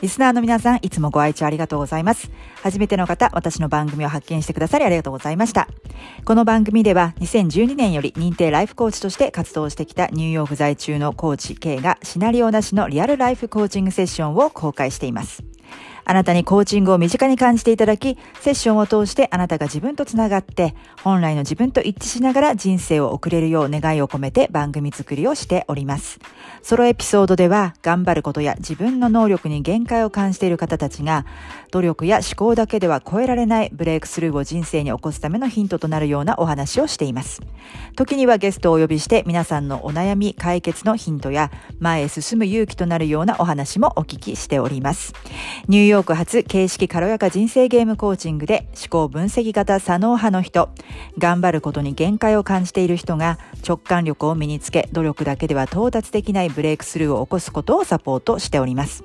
リスナーの皆さん、いつもご愛聴ありがとうございます。初めての方、私の番組を発見してくださりありがとうございました。この番組では、2012年より認定ライフコーチとして活動してきたニューヨーク在中のコーチ K がシナリオなしのリアルライフコーチングセッションを公開しています。あなたにコーチングを身近に感じていただき、セッションを通してあなたが自分とつながって、本来の自分と一致しながら人生を送れるよう願いを込めて番組作りをしております。ソロエピソードでは、頑張ることや自分の能力に限界を感じている方たちが、努力や思考だけでは超えられないブレイクスルーを人生に起こすためのヒントとなるようなお話をしています。時にはゲストをお呼びして皆さんのお悩み解決のヒントや前へ進む勇気となるようなお話もお聞きしております。ニューヨーク発形式軽やか人生ゲームコーチングで思考分析型左脳派の人、頑張ることに限界を感じている人が直感力を身につけ努力だけでは到達できないブレイクスルーを起こすことをサポートしております。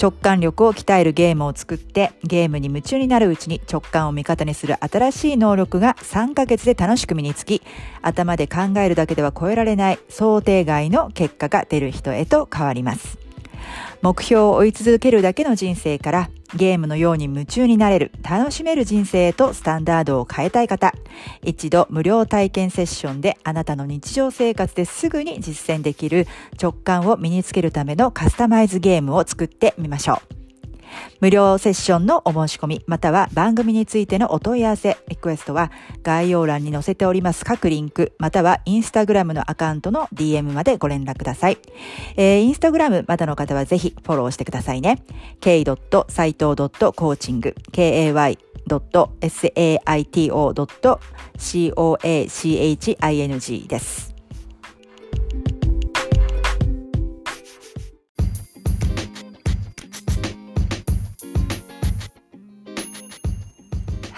直感力を鍛えるゲームを作ってゲームに夢中になるうちに直感を味方にする新しい能力が3ヶ月で楽しく身につき頭で考えるだけでは超えられない想定外の結果が出る人へと変わります。目標を追い続けるだけの人生からゲームのように夢中になれる、楽しめる人生へとスタンダードを変えたい方、一度無料体験セッションであなたの日常生活ですぐに実践できる直感を身につけるためのカスタマイズゲームを作ってみましょう。無料セッションのお申し込み、または番組についてのお問い合わせ、リクエストは概要欄に載せております各リンク、またはインスタグラムのアカウントの DM までご連絡ください。えー、インスタグラムまだの方はぜひフォローしてくださいね。k 斎藤 .coaching, k-a-y saito.coaching です。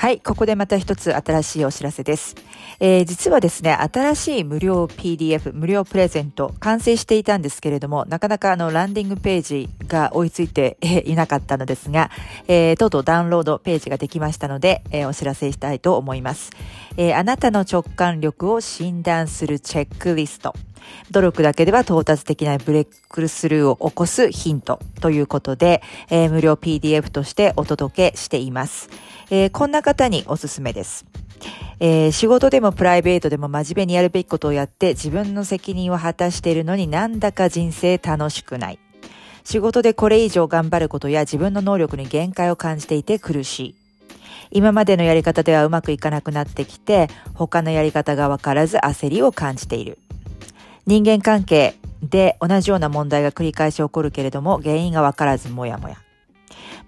はい、ここでまた一つ新しいお知らせです。えー、実はですね、新しい無料 PDF、無料プレゼント、完成していたんですけれども、なかなかあの、ランディングページが追いついていなかったのですが、えー、とうとうダウンロードページができましたので、えー、お知らせしたいと思います。えー、あなたの直感力を診断するチェックリスト。努力だけでは到達できないブレイクスルーを起こすヒントということで、えー、無料 PDF としてお届けしています。えー、こんな方におすすめです。えー、仕事でもプライベートでも真面目にやるべきことをやって自分の責任を果たしているのになんだか人生楽しくない。仕事でこれ以上頑張ることや自分の能力に限界を感じていて苦しい。今までのやり方ではうまくいかなくなってきて、他のやり方がわからず焦りを感じている。人間関係で同じような問題が繰り返し起こるけれども、原因がわからずもやもや。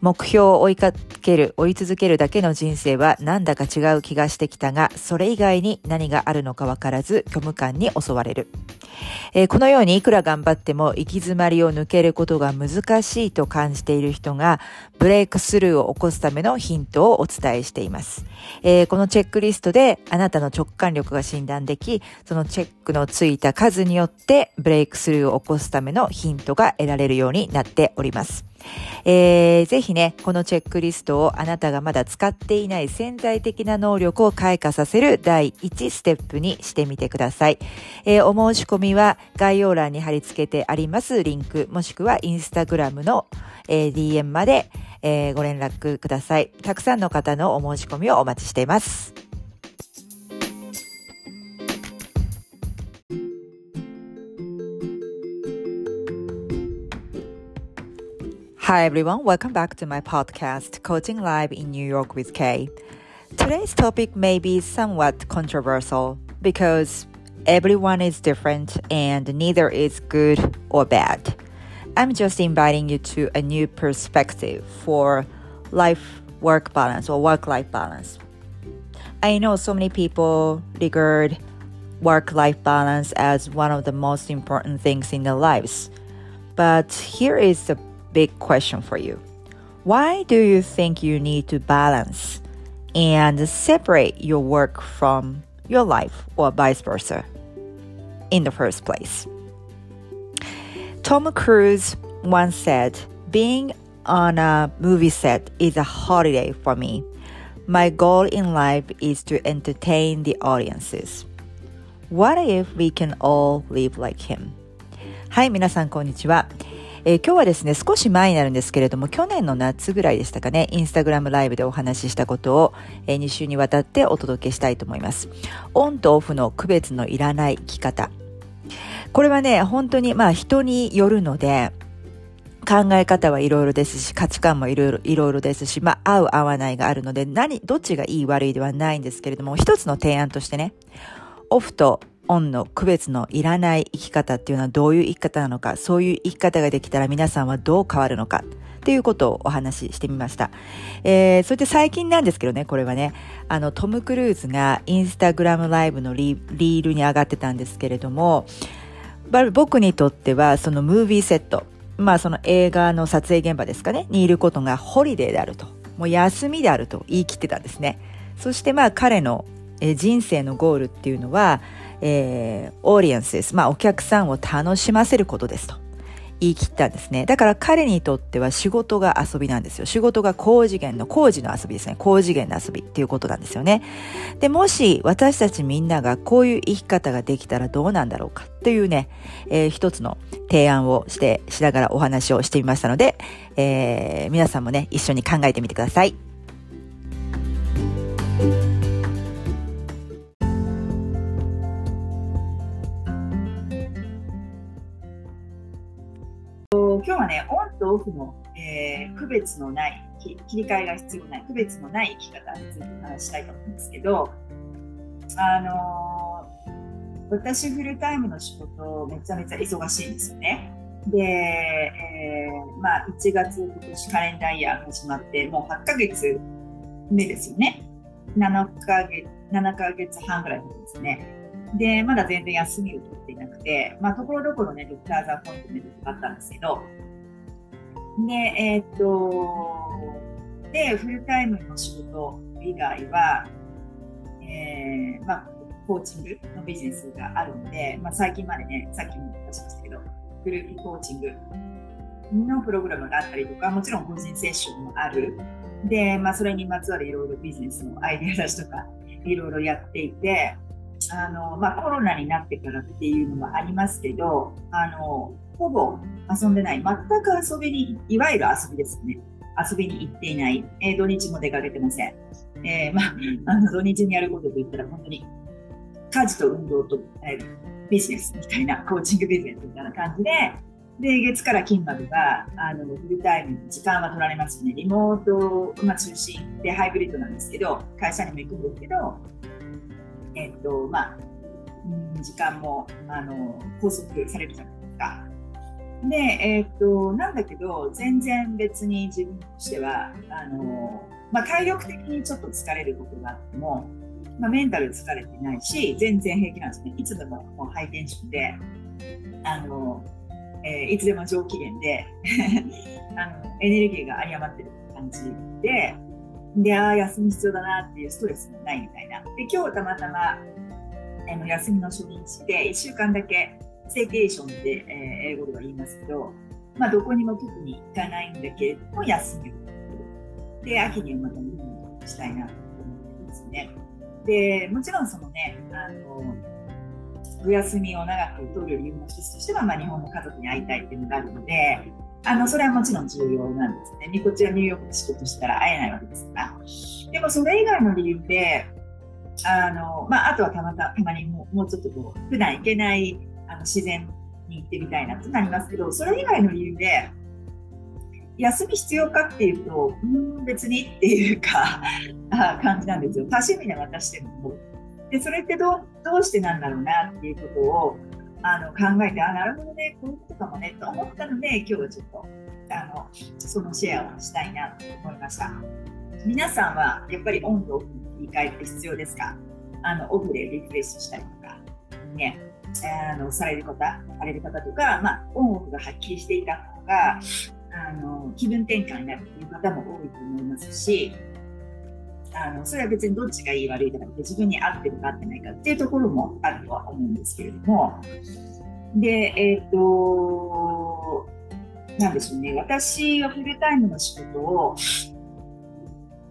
目標を追いかける、追い続けるだけの人生はなんだか違う気がしてきたが、それ以外に何があるのかわからず虚無感に襲われる。えー、このようにいくら頑張っても行き詰まりを抜けることが難しいと感じている人が、ブレイクスルーを起こすためのヒントをお伝えしています。えー、このチェックリストであなたの直感力が診断でき、そのチェックのついた数によってブレイクスルーを起こすためのヒントが得られるようになっております。えー、ぜひね、このチェックリストをあなたがまだ使っていない潜在的な能力を開花させる第1ステップにしてみてください。えー、お申し込みは概要欄に貼り付けてありますリンク、もしくはインスタグラムの、えー、DM まで、えー、ご連絡ください。たくさんの方のお申し込みをお待ちしています。Hi everyone, welcome back to my podcast, Coaching Live in New York with Kay. Today's topic may be somewhat controversial because everyone is different and neither is good or bad. I'm just inviting you to a new perspective for life work balance or work life balance. I know so many people regard work life balance as one of the most important things in their lives. But here is the big question for you Why do you think you need to balance and separate your work from your life or vice versa in the first place? Tom Cruise once said, Being on a movie set is a holiday for me. My goal in life is to entertain the audiences. What if we can all live like him? はい、皆さんこんにちは。 えー、今日はですね、少し前になるんですけれども、去年の夏ぐらいでしたかね、インスタグラムライブでお話ししたことを、えー、2週にわたってお届けしたいと思います。オンとオフの区別のいらない生き方。これはね、本当にまあ人によるので、考え方はいろいろですし、価値観もいろいろ、いろいろですし、まあ、合う合わないがあるので、何、どっちがいい悪いではないんですけれども、一つの提案としてね、オフとオンの区別のいらない生き方っていうのはどういう生き方なのか、そういう生き方ができたら皆さんはどう変わるのかっていうことをお話ししてみました。えー、それで最近なんですけどね、これはね、あの、トム・クルーズがインスタグラムライブのリールに上がってたんですけれども、僕にとってはそのムービーセット、まあその映画の撮影現場ですかね、にいることがホリデーであると、もう休みであると言い切ってたんですね。そしてまあ彼の人生のゴールっていうのは、えー、オーディエンスです。まあ、お客さんを楽しませることですと言い切ったんですね。だから彼にとっては仕事が遊びなんですよ。仕事が高次元の、工事の遊びですね。高次元の遊びっていうことなんですよね。で、もし私たちみんながこういう生き方ができたらどうなんだろうかっていうね、えー、一つの提案をして、しながらお話をしてみましたので、えー、皆さんもね、一緒に考えてみてください。今日はね、オンとオフの、えー、区別のない切り替えが必要ない、区別のない生き方についてお話したいと思うんですけど、あのー、私フルタイムの仕事めちゃめちゃ忙しいんですよね。で、えー、まあ1月今年カレンダーイヤー始まってもう8ヶ月目ですよね。7ヶ月、7ヶ月半ぐらいですね。で、まだ全然休みを取っていなくて、まあ、ところどころね、ドクターズアポイントメントがあったんですけど、で、えー、っと、で、フルタイムの仕事以外は、えー、まあ、コーチングのビジネスがあるので、まあ、最近までね、さっきも出しましたけど、グループコーチングのプログラムがあったりとか、もちろん個人セッションもある。で、まあ、それにまつわるいろいろビジネスのアイデア出しとか、いろいろやっていて、あの、まあ、コロナになってからっていうのもありますけど、あの、ほぼ遊んでない、全く遊びに、いわゆる遊びですね。遊びに行っていない、えー、土日も出かけてません。えー、まあ、あの土日にやることといったら本当に家事と運動と、えー、ビジネスみたいな、コーチングビジネスみたいな感じで、で、月から金までは、あの、フルタイム時間は取られますよね。リモート、まあ、中心でハイブリッドなんですけど、会社にも行くんですけど、えっ、と、まあ、時間も、あの、拘束されるじゃないですか。で、えっ、と、なんだけど、全然別に自分としては、あの、まあ、体力的にちょっと疲れることがあっても、まあ、メンタル疲れてないし、全然平気なんですね。いつでももうハイテンションで、あの、えー、いつでも上機嫌で あの、エネルギーが有り余ってる感じで、で、ああ、休み必要だなっていうストレスもないみたいな。で、今日たまたま、あの休みの初日で、1週間だけ、ステーケーションで、えー、英語では言いますけど、まあ、どこにも特に行かないんだけれども、休みをで、秋にはまた日本にしたいなと思ってますね。で、もちろんそのね、あの、お休みを長く取る理由の一つとしては、まあ、日本の家族に会いたいっていうのがあるので、あの、それはもちろん重要なんですね。こちらニューヨークで仕事したら会えないわけですから。でもそれ以外の理由で、あの、まあ、あとはたまたまにももうちょっとこう、普段行けないあの自然に行ってみたいなとなりますけど、それ以外の理由で、休み必要かっていうと、うん、別にっていうか 感じなんですよ。多趣味で渡しても。で、それってどどうしてなんだろうなっていうことをあの考えて、あ、なるほどね、こういうことかもねと思ったので、今日はちょっとあのそのシェアをしたいなと思いました。皆さんはやっぱり温度を切り替えって必要ですか？あのオフでリフレッシュしたりとか、ね、あのされる方、される方とか、まあ、オンオフがはっきりしていた方が、ああの気分転換になるという方も多いと思いますしあのそれは別にどっちがいい悪いとかって自分に合ってるか合ってないかっていうところもあるとは思うんですけれどもでえっ、ー、となんでしょうね私はフルタイムの仕事を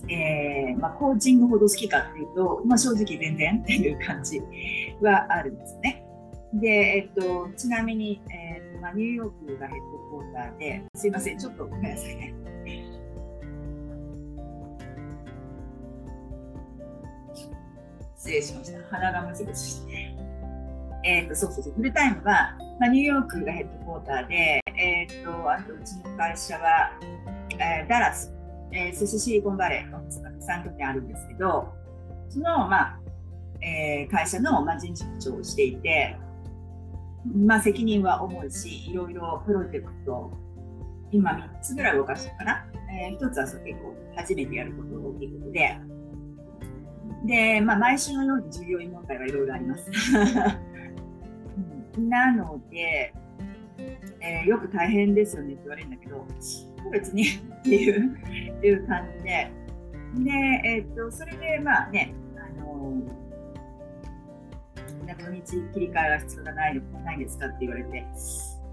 えー、まあ、コーチングほど好きかっていうと、まあ、正直全然 っていう感じはあるんですね。で、えっと、ちなみに、えーまあ、ニューヨークがヘッドクォーターで、すいません、ちょっとごめんなさいね。失礼しました。鼻がむずむずして。えっ、と、そうそうそう、フルタイムは、まあ、ニューヨークがヘッドクォーターで、えっ、と、あと、うちの会社は、えー、ダラス、えー、スシリコンバレーの3拠点あるんですけど、その、まあ、えー、会社の、まあ、人事部長をしていて、まあ、責任は重いし、いろいろプロジェクト、今3つぐらい動かしたかな。えー、1つはそ結構初めてやることが大きいことで、で、まあ、毎週のように従業員問題はいろいろあります。なので、えー、よく大変ですよねって言われるんだけど、別にっていう いう感じで、で、えー、っと、それでまあね、あの土日切り替えが必要がないのないですかって言われて、い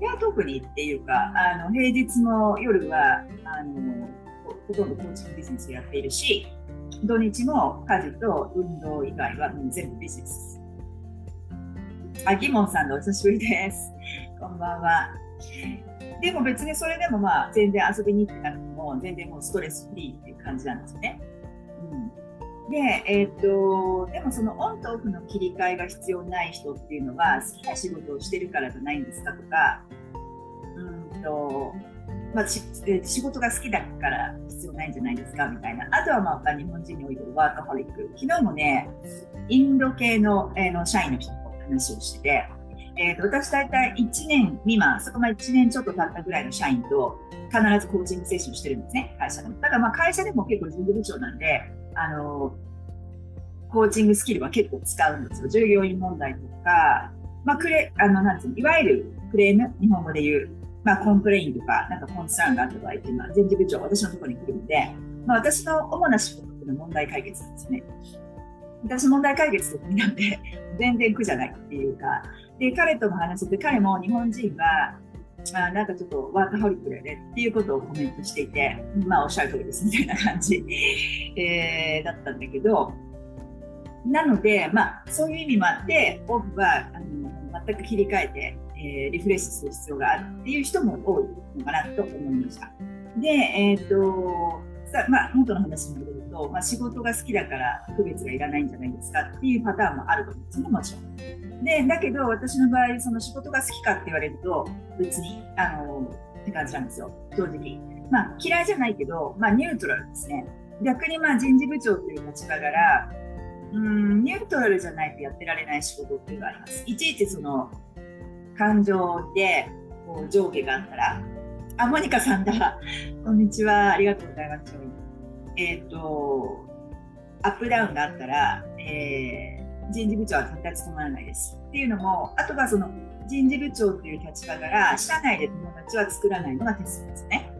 や、特にっていうか、あの平日の夜はあのほとんどコーチングビジネスをやっているし、土日も家事と運動以外は全部ビジネス。あ、ギモンさんのお久しぶりです。こんばんは。でも別にそれでもまあ全然遊びに行ってなくても全然もうストレスフリーっていう感じなんですよね。うん、で、えー、っと、でもそのオンとオフの切り替えが必要ない人っていうのは好きな仕事をしてるからじゃないんですかとか、うんと、まあ、仕事が好きだから必要ないんじゃないですか？みたいな。あとはまあ日本人においてワーカホリック。昨日もね、インド系の,、えー、の社員の人と話をしてて、えーと、私大体1年未満、そこまで1年ちょっと経ったぐらいの社員と必ずコーチングセッションしてるんですね、会社でも。だからまあ会社でも結構人事部長なんで、あのコーチングスキルは結構使うんですよ。従業員問題とか、まあ、クレあのなんていうのいわゆるクレーム、日本語で言う、まあ、 complain とか、なんか concern があった場合っていうのは、人事部長、私のところに来るので、まあ、私の主な仕事っていうのは問題解決なんですね。私問題解決得意なんで、全然苦じゃないっていうか、で、彼とも話してて、彼も日本人は、まあ、なんかちょっとワーカホリックだよねっていうことをコメントしていて、まあ、おっしゃる通りですみたいな感じ、えー、だったんだけど、なので、まあ、そういう意味もあって、オフはあの全く切り替えて、えー、リフレッシュする必要があるっていう人も多いのかなと思いました。で、えっ、ー、と、さまあ、元の話に戻ると、まあ、仕事が好きだから区別がいらないんじゃないですかっていうパターンもあると思うんですね、もちろん。で、だけど私の場合、その仕事が好きかって言われると、別に、あの、って感じなんですよ、正直。まあ、嫌いじゃないけど、まあ、ニュートラルですね。逆にまあ人事部長という立場から、うん、ニュートラルじゃないとやってられない仕事っていうのがあります。いちいちその感情でこう上下があったら、あ、モニカさんだ。こんにちは。ありがとうございます。えっ、ー、と、アップダウンがあったら、えー、人事部長は絶対務まらないです。っていうのも、あとはその人事部長という立場から、社内で友達は作らないのが鉄則ですね。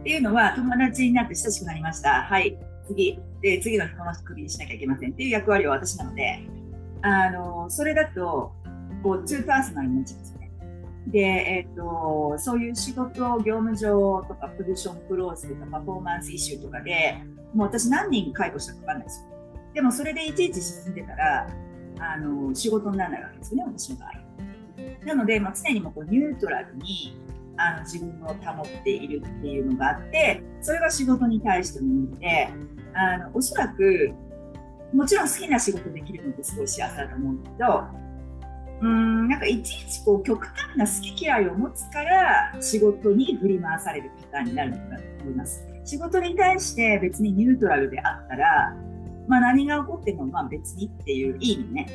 っていうのは、友達になって親しくなりました。はい、次。で、次の人のクビにしなきゃいけませんっていう役割は私なので、あの、それだと、こう、ツーパーソナルになっちゃうんですで、え、ー、と、そういう仕事、業務上とか、ポジションクローズとか、パフォーマンスイシューとかで、もう私何人介護したか分かんないですよ。でもそれでいちいち進んでたら、あの、仕事にならないわけですよね、私の場合。なので、まあ、常にもこうニュートラルにあの自分を保っているっていうのがあって、それが仕事に対しての意味で、あの、おそらく、もちろん好きな仕事できるのってすごい幸せだと思うんだけど、うんなんかいちいちこう極端な好き嫌いを持つから仕事に振り回されるパターンになるのかと思います。仕事に対して別にニュートラルであったら、まあ、何が起こってもまあ別にっていういい意味ね、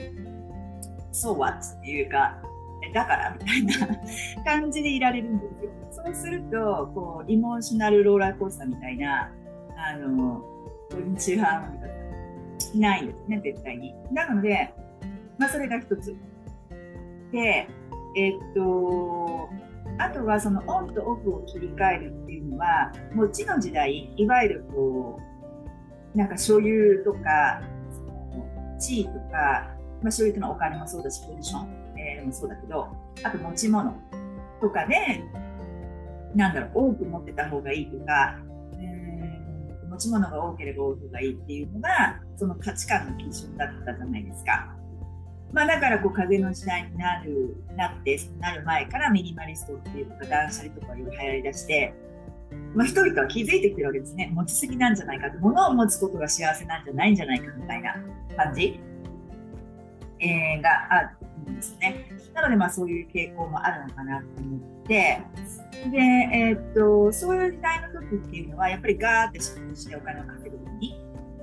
そうはっていうか、だからみたいな 感じでいられるんですよ。そうすると、こう、イモーショナルローラーコースターみたいな、あの、こんにちは、ないんですね、絶対に。なので、まあ、それが一つ。で、えっと、あとはそのオンとオフを切り替えるっていうのはもう地の時代いわゆるこうなんか所有とか地位とか、まあ、所有というのはお金もそうだしポジション、え、もそうだけどあと持ち物とかでなんだろう多く持ってた方がいいとか、え、持ち物が多ければ多い方がいいっていうのがその価値観の基準だったじゃないですか。まあ、だからこう風の時代になるなってなる前からミニマリストっていうか断捨離とかいろいろ流行りだして、まあ、人々は気づいてきてるわけですね。持ちすぎなんじゃないか物を持つことが幸せなんじゃないんじゃないかみたいな感じ、えー、があるんですね。なのでまあそういう傾向もあるのかなと思って。で、えー、っとそういう時代の時っていうのはやっぱりガーって仕事してお金を稼ぐのに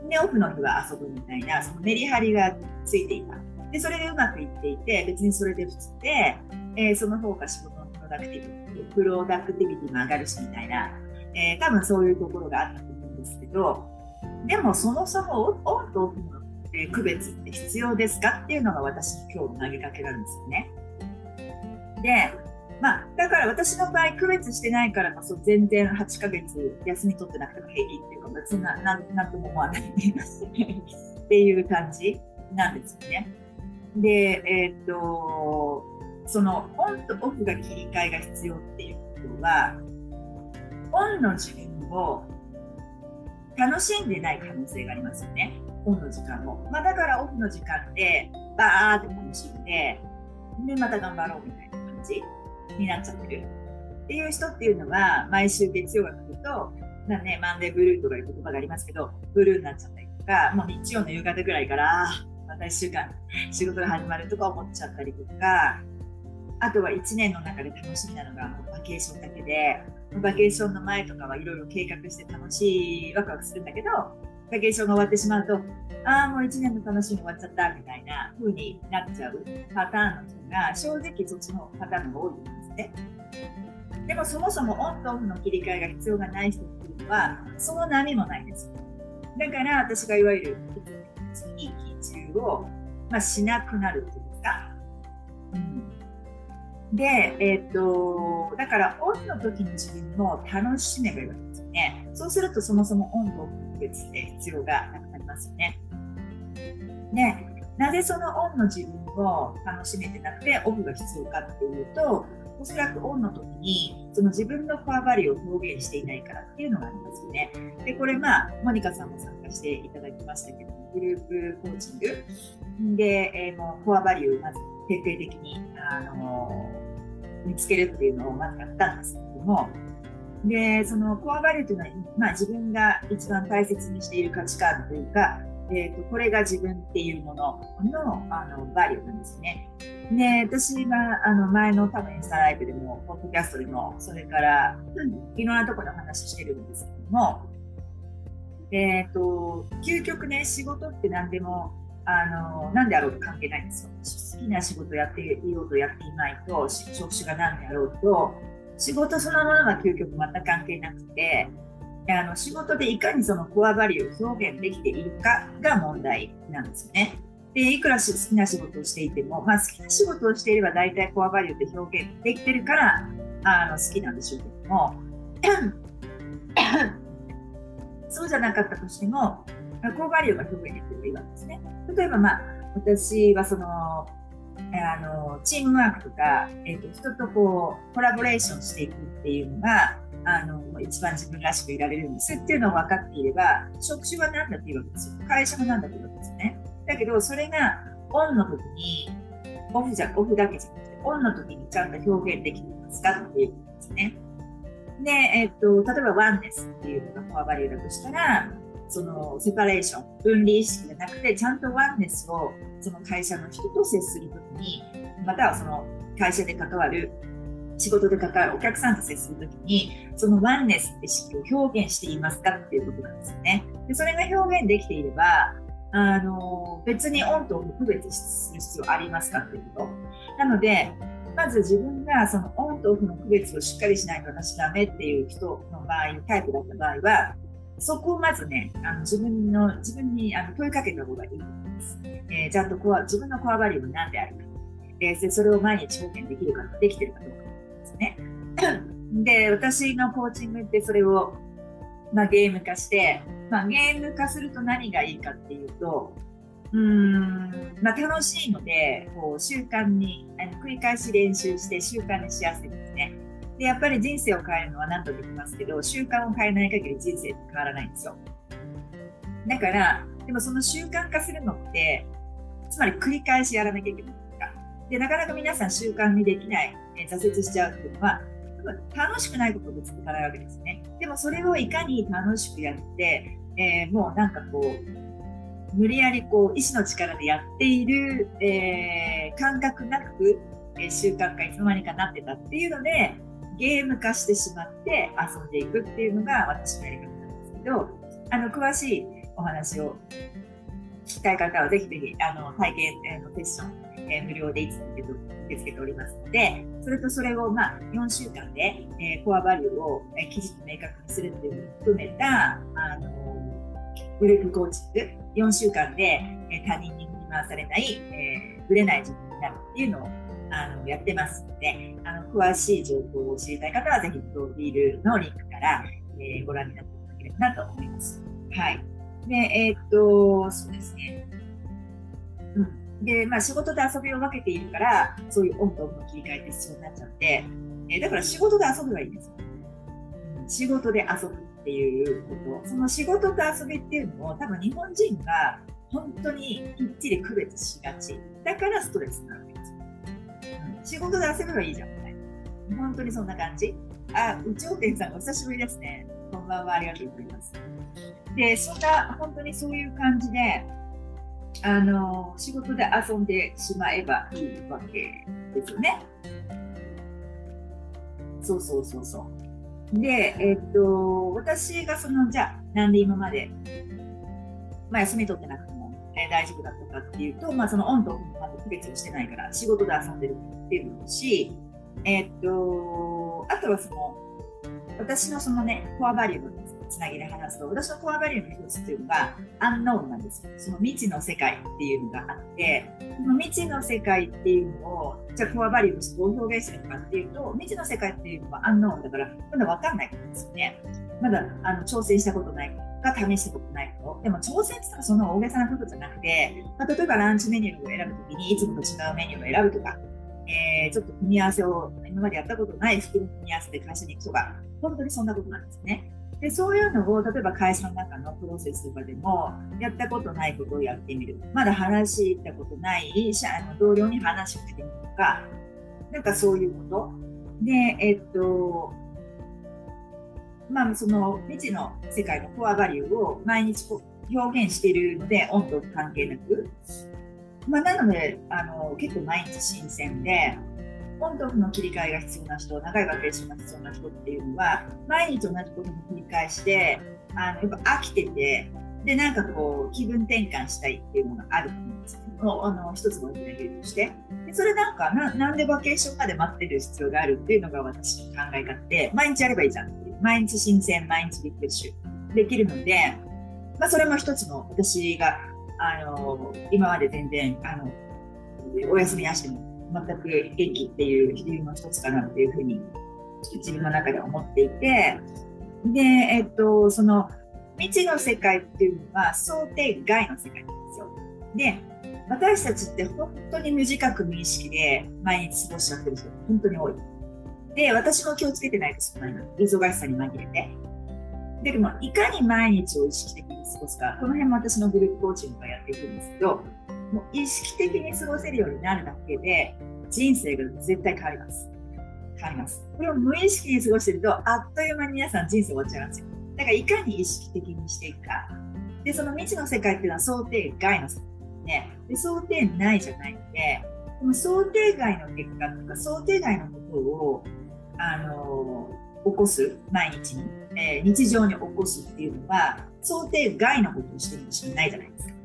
でオフの日は遊ぶみたいなそのメリハリがついていた。でそれでうまくいっていて別にそれで普通で、えー、その方が仕事のプロダクティビティプロダクティビティも上がるしみたいな、えー、多分そういうところがあったと思うんですけどでもそもそもオンとオフの区別って必要ですかっていうのが私今日の投げかけなんですよね。でまあ、だから私の場合区別してないからこそ全然8ヶ月休み取ってなくても平気っていうか別になんとも思わない っていう感じなんですよね。で、えー、っと、そのオンとオフが切り替えが必要っていうことは、オンの自分を楽しんでない可能性がありますよね。オンの時間を。まあ、だからオフの時間でバーって楽しんで、で、また頑張ろうみたいな感じになっちゃってる。っていう人っていうのは、毎週月曜が来ると、なね、マンデーブルーとかいう言葉がありますけど、ブルーになっちゃったりとか、もう日曜の夕方ぐらいから、た1週間仕事が始まるとか思っちゃったりとかあとは1年の中で楽しみなのがバケーションだけでバケーションの前とかはいろいろ計画して楽しいワクワクするんだけどバケーションが終わってしまうとああもう1年の楽しみ終わっちゃったみたいな風になっちゃうパターンの人が正直そっちのパターンが多いんですね。でもそもそもオンとオフの切り替えが必要がない人っていうのはその波もないです。だから私がいわゆるいい中を、まあ、しなくなるというか、うん、で、えっ、とだからオンの時の自分も楽しめばいいわけですよね。そうするとそもそもオンとオフの別って必要がなくなりますよね。でなぜそのオンの自分を楽しめてなくてオフが必要かっていうとおそらくオンの時にその自分のコアバリを表現していないからっていうのがありますよね。でこれまあモニカさんも参加していただきましたけどグループコーチングで、えー、もうコアバリューをまず徹底的に、あのー、見つけるっていうのをまずやったんですけどもでそのコアバリューというのは、まあ、自分が一番大切にしている価値観というかえーと、これが自分っていうもののあのバリューなんですね。で私があの前の多分インスタライブでもポッドキャストでもそれから、いろんなところで話してるんですけども、えっ、ー、と究極ね仕事って何でもあの何であろうと関係ないんですよ。好きな仕事やっていようとやっていないと職種が何であろうと仕事そのものは究極全く関係なくてあの仕事でいかにそのコアバリューを表現できているかが問題なんですよね。でいくら好きな仕事をしていても、まあ、好きな仕事をしていれば大体コアバリューって表現できてるからあの好きなんでしょうけどもそうじゃなかったとしてもコアバリューが表現できてればいいわけですね。例えば、まあ、私はそのあのチームワークとか、えーと、と人とこうコラボレーションしていくっていうのがあの一番自分らしくいられるんですっていうのを分かっていれば職種は何だっていうわけですよ。会社も何だっていうわけですよね。だけどそれがオンの時にオフじゃオフだけじゃなくてオンの時にちゃんと表現できていますかっていうことですねで、えっと、例えばワンネスっていうのがコアバリューだとしたらそのセパレーション分離意識じゃなくてちゃんとワンネスをその会社の人と接するときにまたはその会社で関わる仕事で関わるお客さんと接するときに、そのワンネスって意識を表現していますかっていうことなんですよね。でそれが表現できていれば、あの別にオンとオフ区別する必要ありますかっていうこと。なので、まず自分がそのオンとオフの区別をしっかりしないと私ダメっていう人の場合、タイプだった場合は、そこをまずね、あの自分の、自分にあの問いかけた方がいいと思います。えー、ちゃんとコア、自分のコアバリューは何であるか。えー、それを毎日表現できるか、できてるかどうかです。ね。で、私のコーチングってそれを、まあ、ゲーム化して、まあ、ゲーム化すると何がいいかっていうと、うん、まあ、楽しいので、こう習慣にあの繰り返し練習して習慣にしやすいですね。で、やっぱり人生を変えるのは何度も言いますけど、習慣を変えない限り人生って変わらないんですよ。だから、でもその習慣化するのって、つまり繰り返しやらなきゃいけないか。で、なかなか皆さん習慣にできない、え挫折しちゃうっていうのは、楽しくないことで続かないわけですね。でもそれをいかに楽しくやって、えー、もうなんかこう、無理やりこう意志の力でやっている、えー、感覚なく、えー、習慣化いつの間にかなってたっていうので、ゲーム化してしまって遊んでいくっていうのが私のやり方なんですけど、あの、詳しいお話を聞きたい方はぜひぜひ、あの、体験のセッション、えー、無料でいつも受け付けておりますので、それとそれを、まあ、4週間で、えー、コアバリューを、えー、きちっと明確にするっていうのを含めた、あの、グループコーチング、4週間で、え、他人に振り回されない、えー、ぶれない自分になるっていうのを、あの、やってますので、あの、詳しい情報を知りたい方は、ぜひ、プロフィールのリンクから、えー、ご覧になっていただければなと思います。はい。で、えー、っと、そうですね。うん。で、まあ仕事で遊びを分けているから、そういうオンとオフの切り替えって必要になっちゃって、え、だから仕事で遊べばいいんですよ。仕事で遊ぶっていうこと。その仕事と遊びっていうのを多分日本人が本当にきっちり区別しがち。だからストレスになるわけです。うん、仕事で遊べばいいじゃん、ね。本当にそんな感じ。あ、宇宙店さんお久しぶりですね。こんばんは、ありがとうございます。で、そんな、本当にそういう感じで、あの、仕事で遊んでしまえばいいわけですよね。そうそうそうそう。で、えっと、私がその、じゃあ、なんで今まで、まあ、休み取ってなくても、えー、大丈夫だったかっていうと、まあ、そのオンとオフの区別をしてないから、仕事で遊んでるっていうのもし、えっと、あとはその、私のそのね、コアバリューのつなぎで話すと、私のコアバリューの一つっていうのが、アンノーンなんです。その未知の世界っていうのがあって、その未知の世界っていうのを、じゃあコアバリューとしてどう表現するのかっていうと、未知の世界っていうのはアンノーンだから、まだわかんないんですよね。まだあの挑戦したことないか試したことないこと。でも挑戦って言ったらそんな大げさなことじゃなくて、まあ、例えばランチメニューを選ぶときにいつもと違うメニューを選ぶとか、えー、ちょっと組み合わせを今までやったことない服の組み合わせで会社に行くとか、本当にそんなことなんですね。で、そういうのを、例えば会社の中のプロセスとかでも、やったことないことをやってみる。まだ話したことない社の同僚に話をしてみるとか、なんかそういうこと。で、えっと、まあ、その未知の世界のコアバリューを毎日表現しているので、温度関係なく。まあ、なので、あの、結構毎日新鮮で、オンとオフの切り替えが必要な人、長いバケーションが必要な人っていうのは、毎日同じことの繰り返して、あのやっぱ飽きてて、で、なんかこう、気分転換したいっていうのがあると思うんですけど、あの、一つの大きな理由として。でそれなんかな、なんでバケーションまで待ってる必要があるっていうのが私の考え方で、毎日やればいいじゃんっていう。毎日新鮮、毎日リフレッシュできるので、まあ、それも一つの私が、あの、今まで全然、あの、お休みなしでも全く元気っていう理由の一つかなっていうふうに自分の中で思っていてで、えっと、その未知の世界っていうのは想定外の世界なんですよ。で私たちって本当に無自覚無意識で毎日過ごしちゃってる人本当に多い。で、私も気をつけてないと少ないな。忙しさに紛れて。でも、いかに毎日を意識的に過ごすか、この辺も私のグループコーチングがやっていくんですけど、もう意識的に過ごせるようになるだけで、人生が絶対変わります。変わります。これを無意識に過ごしてると、あっという間に皆さん人生終わっちゃいますよ。だからいかに意識的にしていくか。で、その未知の世界っていうのは想定外の世界ね。で、想定内じゃないので、この想定外の結果とか、想定外のことを、あのー、起こす、毎日に、えー、日常に起こすっていうのは、想定外のことをしてるしかないじゃないですか。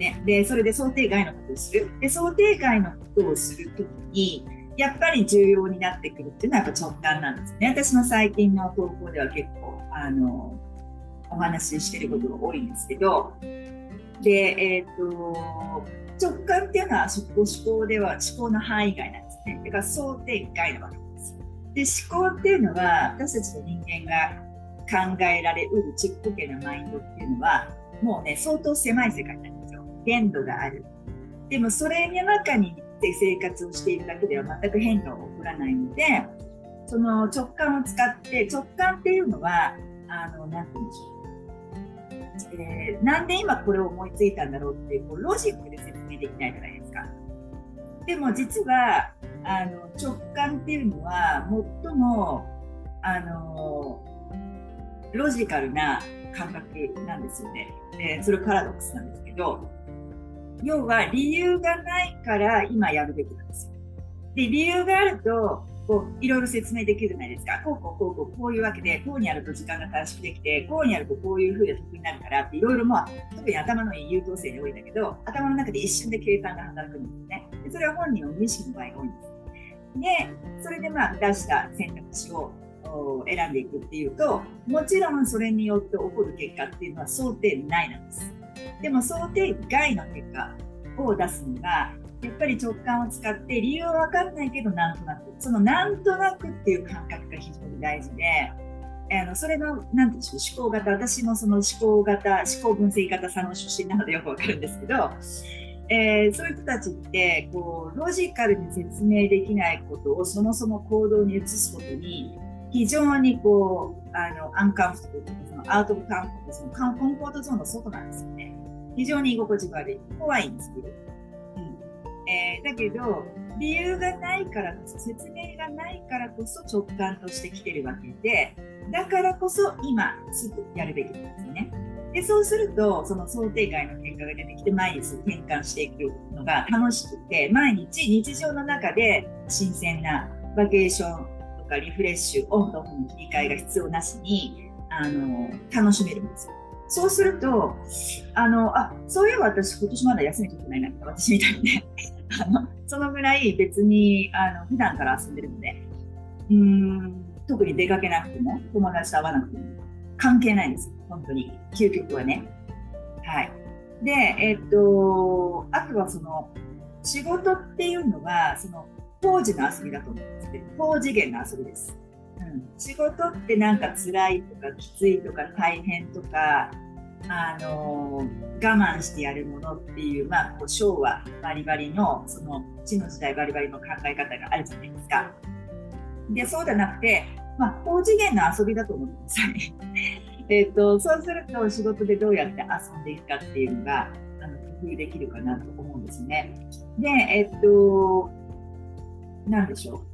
ね。で、それで想定外のことをする。で、想定外のことをするときに、やっぱり重要になってくるっていうのはやっぱ直感なんですね。私の最近の投稿では結構、あの、お話ししてることが多いんですけど、で、えっ、ー、と、直感っていうのは思考では思考の範囲外なんですね。だから想定外なわけです。で、思考っていうのは、私たちの人間が考えられうるちっぽけなマインドっていうのは、もうね、相当狭い世界なんで。限度がある。でも、それの中に生活をしているだけでは全く変化を起こらないので、その直感を使って、直感っていうのは、あの、なんて言うんでしょう。え、なんで今これを思いついたんだろうってこうロジックで説明できないじゃないですか。でも実はあの直感っていうのは最もあのロジカルな感覚なんですよね。えー、それパラドックスなんですけど要は理由がないから今やるべきなんですよ。で理由があるとこういろいろ説明できるじゃないですか。こうこうこうこうこういうわけで、こうにやると時間が短縮できて、こうにやるとこういうふうで得になるからっていろいろまあ、特に頭のいい優等生に多いんだけど、頭の中で一瞬で計算が働くんですね。でそれは本人の無意識の場合が多いんです。で、それでまあ出した選択肢を選んでいくっていうと、もちろんそれによって起こる結果っていうのは想定内なんです。でも想定外の結果を出すのがやっぱり直感を使って理由は分かんないけどなんとなくそのなんとなくっていう感覚が非常に大事であのそれの何て言うんでしょう思考型私もその思考型思考分析型さんの出身なのでよく分かるんですけど、えー、そういう人たちってこうロジカルに説明できないことをそもそも行動に移すことに非常にこうあのアンカンフトというかそのアウト・オブ・カンフォートそのコンフォートゾーンの外なんですよね。非常に居心地が悪い怖いんですけどうんえー、だけど理由がないからこそ説明がないからこそ直感として来てるわけでだからこそ今すぐやるべきなんですね。でそうするとその想定外の結果が出てきて毎日転換していくのが楽しくて毎日日常の中で新鮮なバケーションとかリフレッシュオンとオフの切り替えが必要なしにあの楽しめるんですよ。そうすると、あの、あ、そういえば私今年まだ休み取ってないな、私みたいにね。あのそのぐらい別にあの普段から遊んでるのでうん特に出かけなくても友達と会わなくても関係ないんですよ本当に。究極はね。はい。でえっとあとはその仕事っていうのはその工事の遊びだと思うんですけど高次元の遊びです、仕事ってなんか辛いとかきついとか大変とかあの我慢してやるものっていう、まあ、こう昭和バリバリのその地の時代バリバリの考え方があるじゃないですか。でそうじゃなくて、まあ、高次元の遊びだと思ってください。えっとそうすると仕事でどうやって遊んでいくかっていうのがあの工夫できるかなと思うんですね。で、えっと、なんでしょう。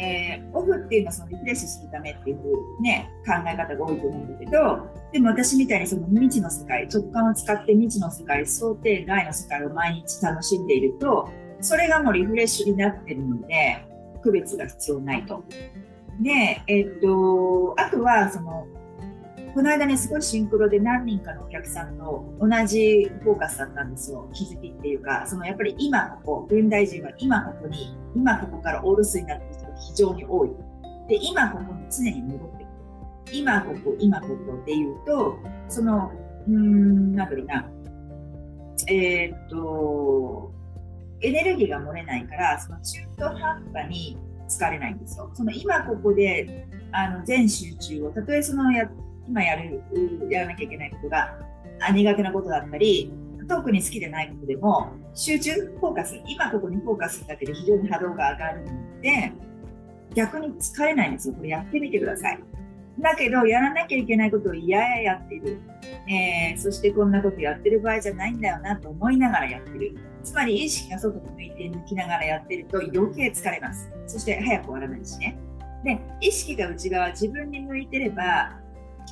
えー、オフっていうのはそのリフレッシュするためっていう、ね、考え方が多いと思うんだけどでも私みたいにその未知の世界直感を使って未知の世界想定外の世界を毎日楽しんでいるとそれがもうリフレッシュになってるので区別が必要ないと。で、えっと、あとはそのこの間ね、すごいシンクロで何人かのお客さんと同じフォーカスだったんですよ。気づきっていうか、そのやっぱり今ここ、現代人は今ここに、今ここからオールスになって非常に多い。で、今ここに常に戻ってくる。今ここ、今ここっていうと、その、うん、なんだろうな、えー、っと、エネルギーが漏れないから、その中途半端に疲れないんですよ。その今ここであの全集中を、たとえそのや今やる、やらなきゃいけないことがあ苦手なことだったり、特に好きでないことでも、集中、フォーカス、今ここにフォーカスするだけで非常に波動が上がるので、逆に疲れないんですよ。これやってみてください。だけど、やらなきゃいけないことを嫌々やってる。えー、そしてこんなことやってる場合じゃないんだよなと思いながらやってる。つまり意識が外に向いて抜きながらやってると余計疲れます。そして早く終わらないしね。で、意識が内側、自分に向いてれば、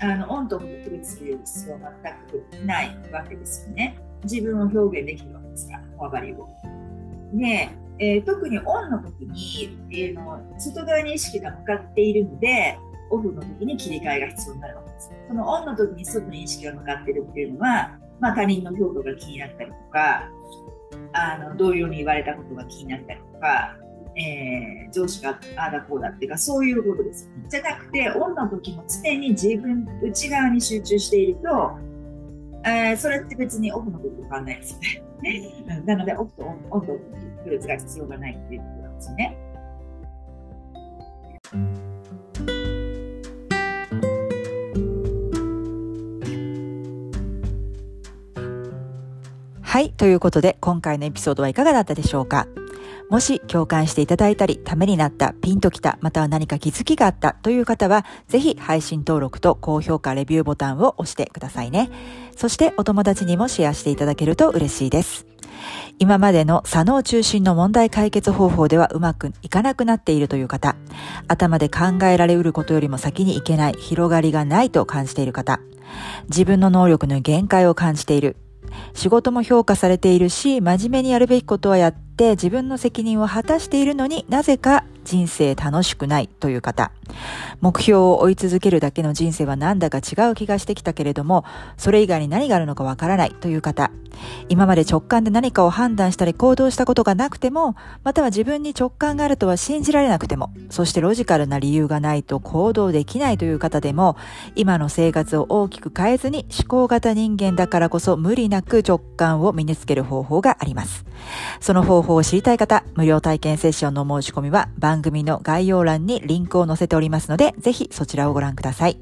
あのオンとオフの区別する必要は全くないわけですよね。自分を表現できるわけですから、縄張りを。で、えー、特にオンの時に、えー、の外側に意識が向かっているので、オフの時に切り替えが必要になるわけです。そのオンの時に外に意識が向かっているっていうのは、まあ、他人の評価が気になったりとか、あの同様に言われたことが気になったりとか、えー、上司がああだこうだっていうかそういうことです。じゃなくてオンの時も常に自分内側に集中していると、えー、それって別にオフのこと変わんないですよね。なので、オフとオンと区別が必要がないっていうことなんですね。はい。ということで、今回のエピソードはいかがだったでしょうか？もし共感していただいたり、ためになった、ピンときた、または何か気づきがあったという方は、ぜひ配信登録と高評価、レビューボタンを押してくださいね。そしてお友達にもシェアしていただけると嬉しいです。今までの左脳中心の問題解決方法ではうまくいかなくなっているという方、頭で考えられうることよりも先にいけない、広がりがないと感じている方、自分の能力の限界を感じている、仕事も評価されているし、真面目にやるべきことはやって自分の責任を果たしているのになぜか人生楽しくないという方。目標を追い続けるだけの人生はなんだか違う気がしてきたけれども、それ以外に何があるのかわからないという方。今まで直感で何かを判断したり行動したことがなくても、または自分に直感があるとは信じられなくても、そしてロジカルな理由がないと行動できないという方でも、今の生活を大きく変えずに思考型人間だからこそ無理なく直感を身につける方法があります。その方報を知りたい方、無料体験セッションの申し込みは番組の概要欄にリンクを載せておりますので、ぜひそちらをご覧ください。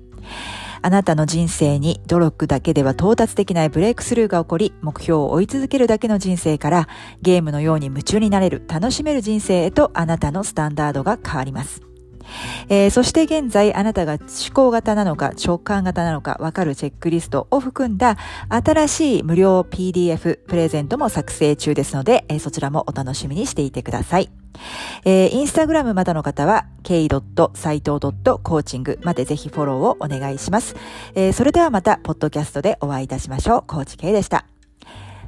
あなたの人生に努力だけでは到達できないブレイクスルーが起こり、目標を追い続けるだけの人生から、ゲームのように夢中になれる、楽しめる人生へとあなたのスタンダードが変わります。えー、そして現在あなたが思考型なのか直感型なのかわかるチェックリストを含んだ新しい無料 PDF プレゼントも作成中ですので、えー、そちらもお楽しみにしていてください。えー、インスタグラムまだの方は、k.saito.coaching までぜひフォローをお願いします。えー、それではまた、ポッドキャストでお会いいたしましょう。コーチ K でした。